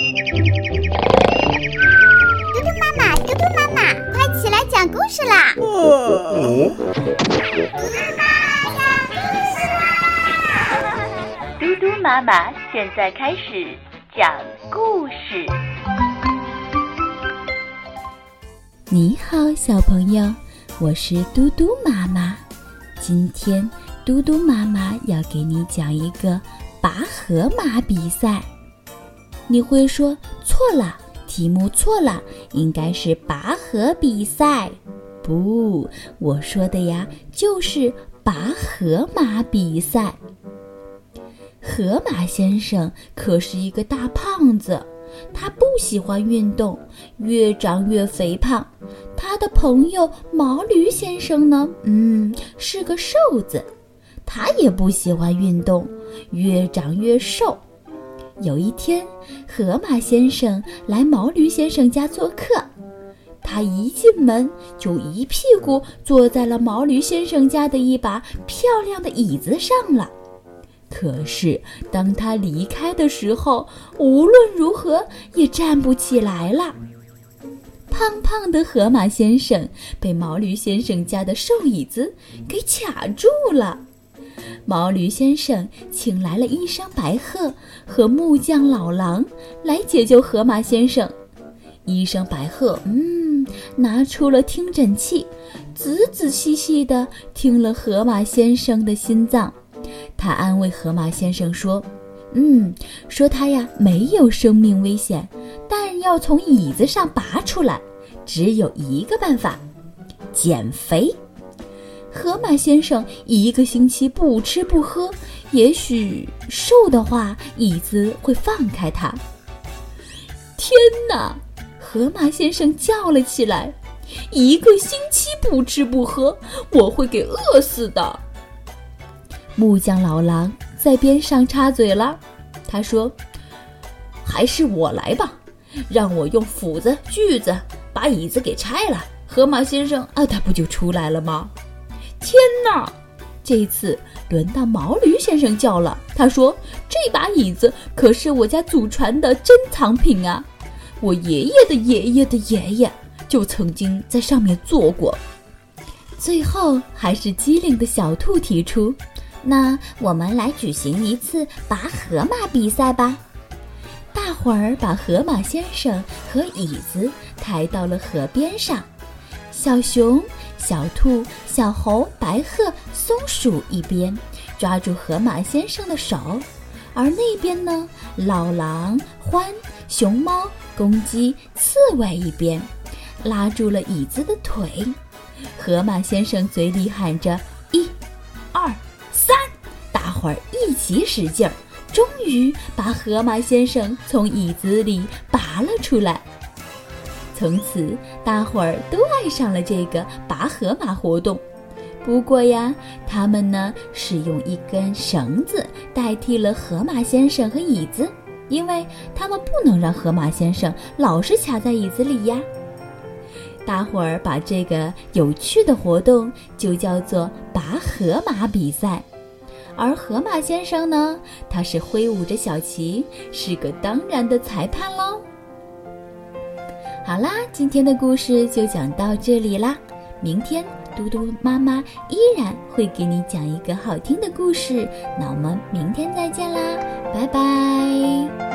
嘟嘟妈妈，嘟嘟妈妈，快起来讲故事啦！嘟嘟妈妈！嘟嘟妈妈现在开始讲故事。你好，小朋友，我是嘟嘟妈妈。今天嘟嘟妈妈要给你讲一个拔河马比赛。你会说错了，题目错了，应该是拔河比赛。不，我说的呀就是拔河马比赛。河马先生可是一个大胖子，他不喜欢运动，越长越肥胖。他的朋友毛驴先生呢，嗯，是个瘦子，他也不喜欢运动，越长越瘦。有一天，河马先生来毛驴先生家做客，他一进门就一屁股坐在了毛驴先生家的一把漂亮的椅子上了。可是当他离开的时候，无论如何也站不起来了。胖胖的河马先生被毛驴先生家的瘦椅子给卡住了。毛驴先生请来了医生白鹤和木匠老狼来解救河马先生。医生白鹤，嗯，拿出了听诊器，仔仔细细地听了河马先生的心脏。他安慰河马先生说：“嗯，说他呀没有生命危险，但要从椅子上拔出来，只有一个办法，减肥。”河马先生一个星期不吃不喝，也许瘦的话，椅子会放开他。天哪！河马先生叫了起来：“一个星期不吃不喝，我会给饿死的。”木匠老狼在边上插嘴了，他说：“还是我来吧，让我用斧子、锯子把椅子给拆了。”河马先生啊，他不就出来了吗？天哪！这次轮到毛驴先生叫了。他说：“这把椅子可是我家祖传的珍藏品啊！我爷爷的爷爷的爷爷就曾经在上面坐过。”最后还是机灵的小兔提出：“那我们来举行一次拔河马比赛吧！”大伙儿把河马先生和椅子抬到了河边上，小熊。小兔、小猴、白鹤、松鼠一边抓住河马先生的手，而那边呢，老狼、獾、熊猫、公鸡、刺猬一边拉住了椅子的腿。河马先生嘴里喊着“一、二、三”，大伙儿一起使劲儿，终于把河马先生从椅子里拔了出来。从此，大伙儿都爱上了这个拔河马活动。不过呀，他们呢是用一根绳子代替了河马先生和椅子，因为他们不能让河马先生老是卡在椅子里呀。大伙儿把这个有趣的活动就叫做拔河马比赛，而河马先生呢，他是挥舞着小旗，是个当然的裁判喽。好啦，今天的故事就讲到这里啦。明天嘟嘟妈妈依然会给你讲一个好听的故事。那我们明天再见啦，拜拜。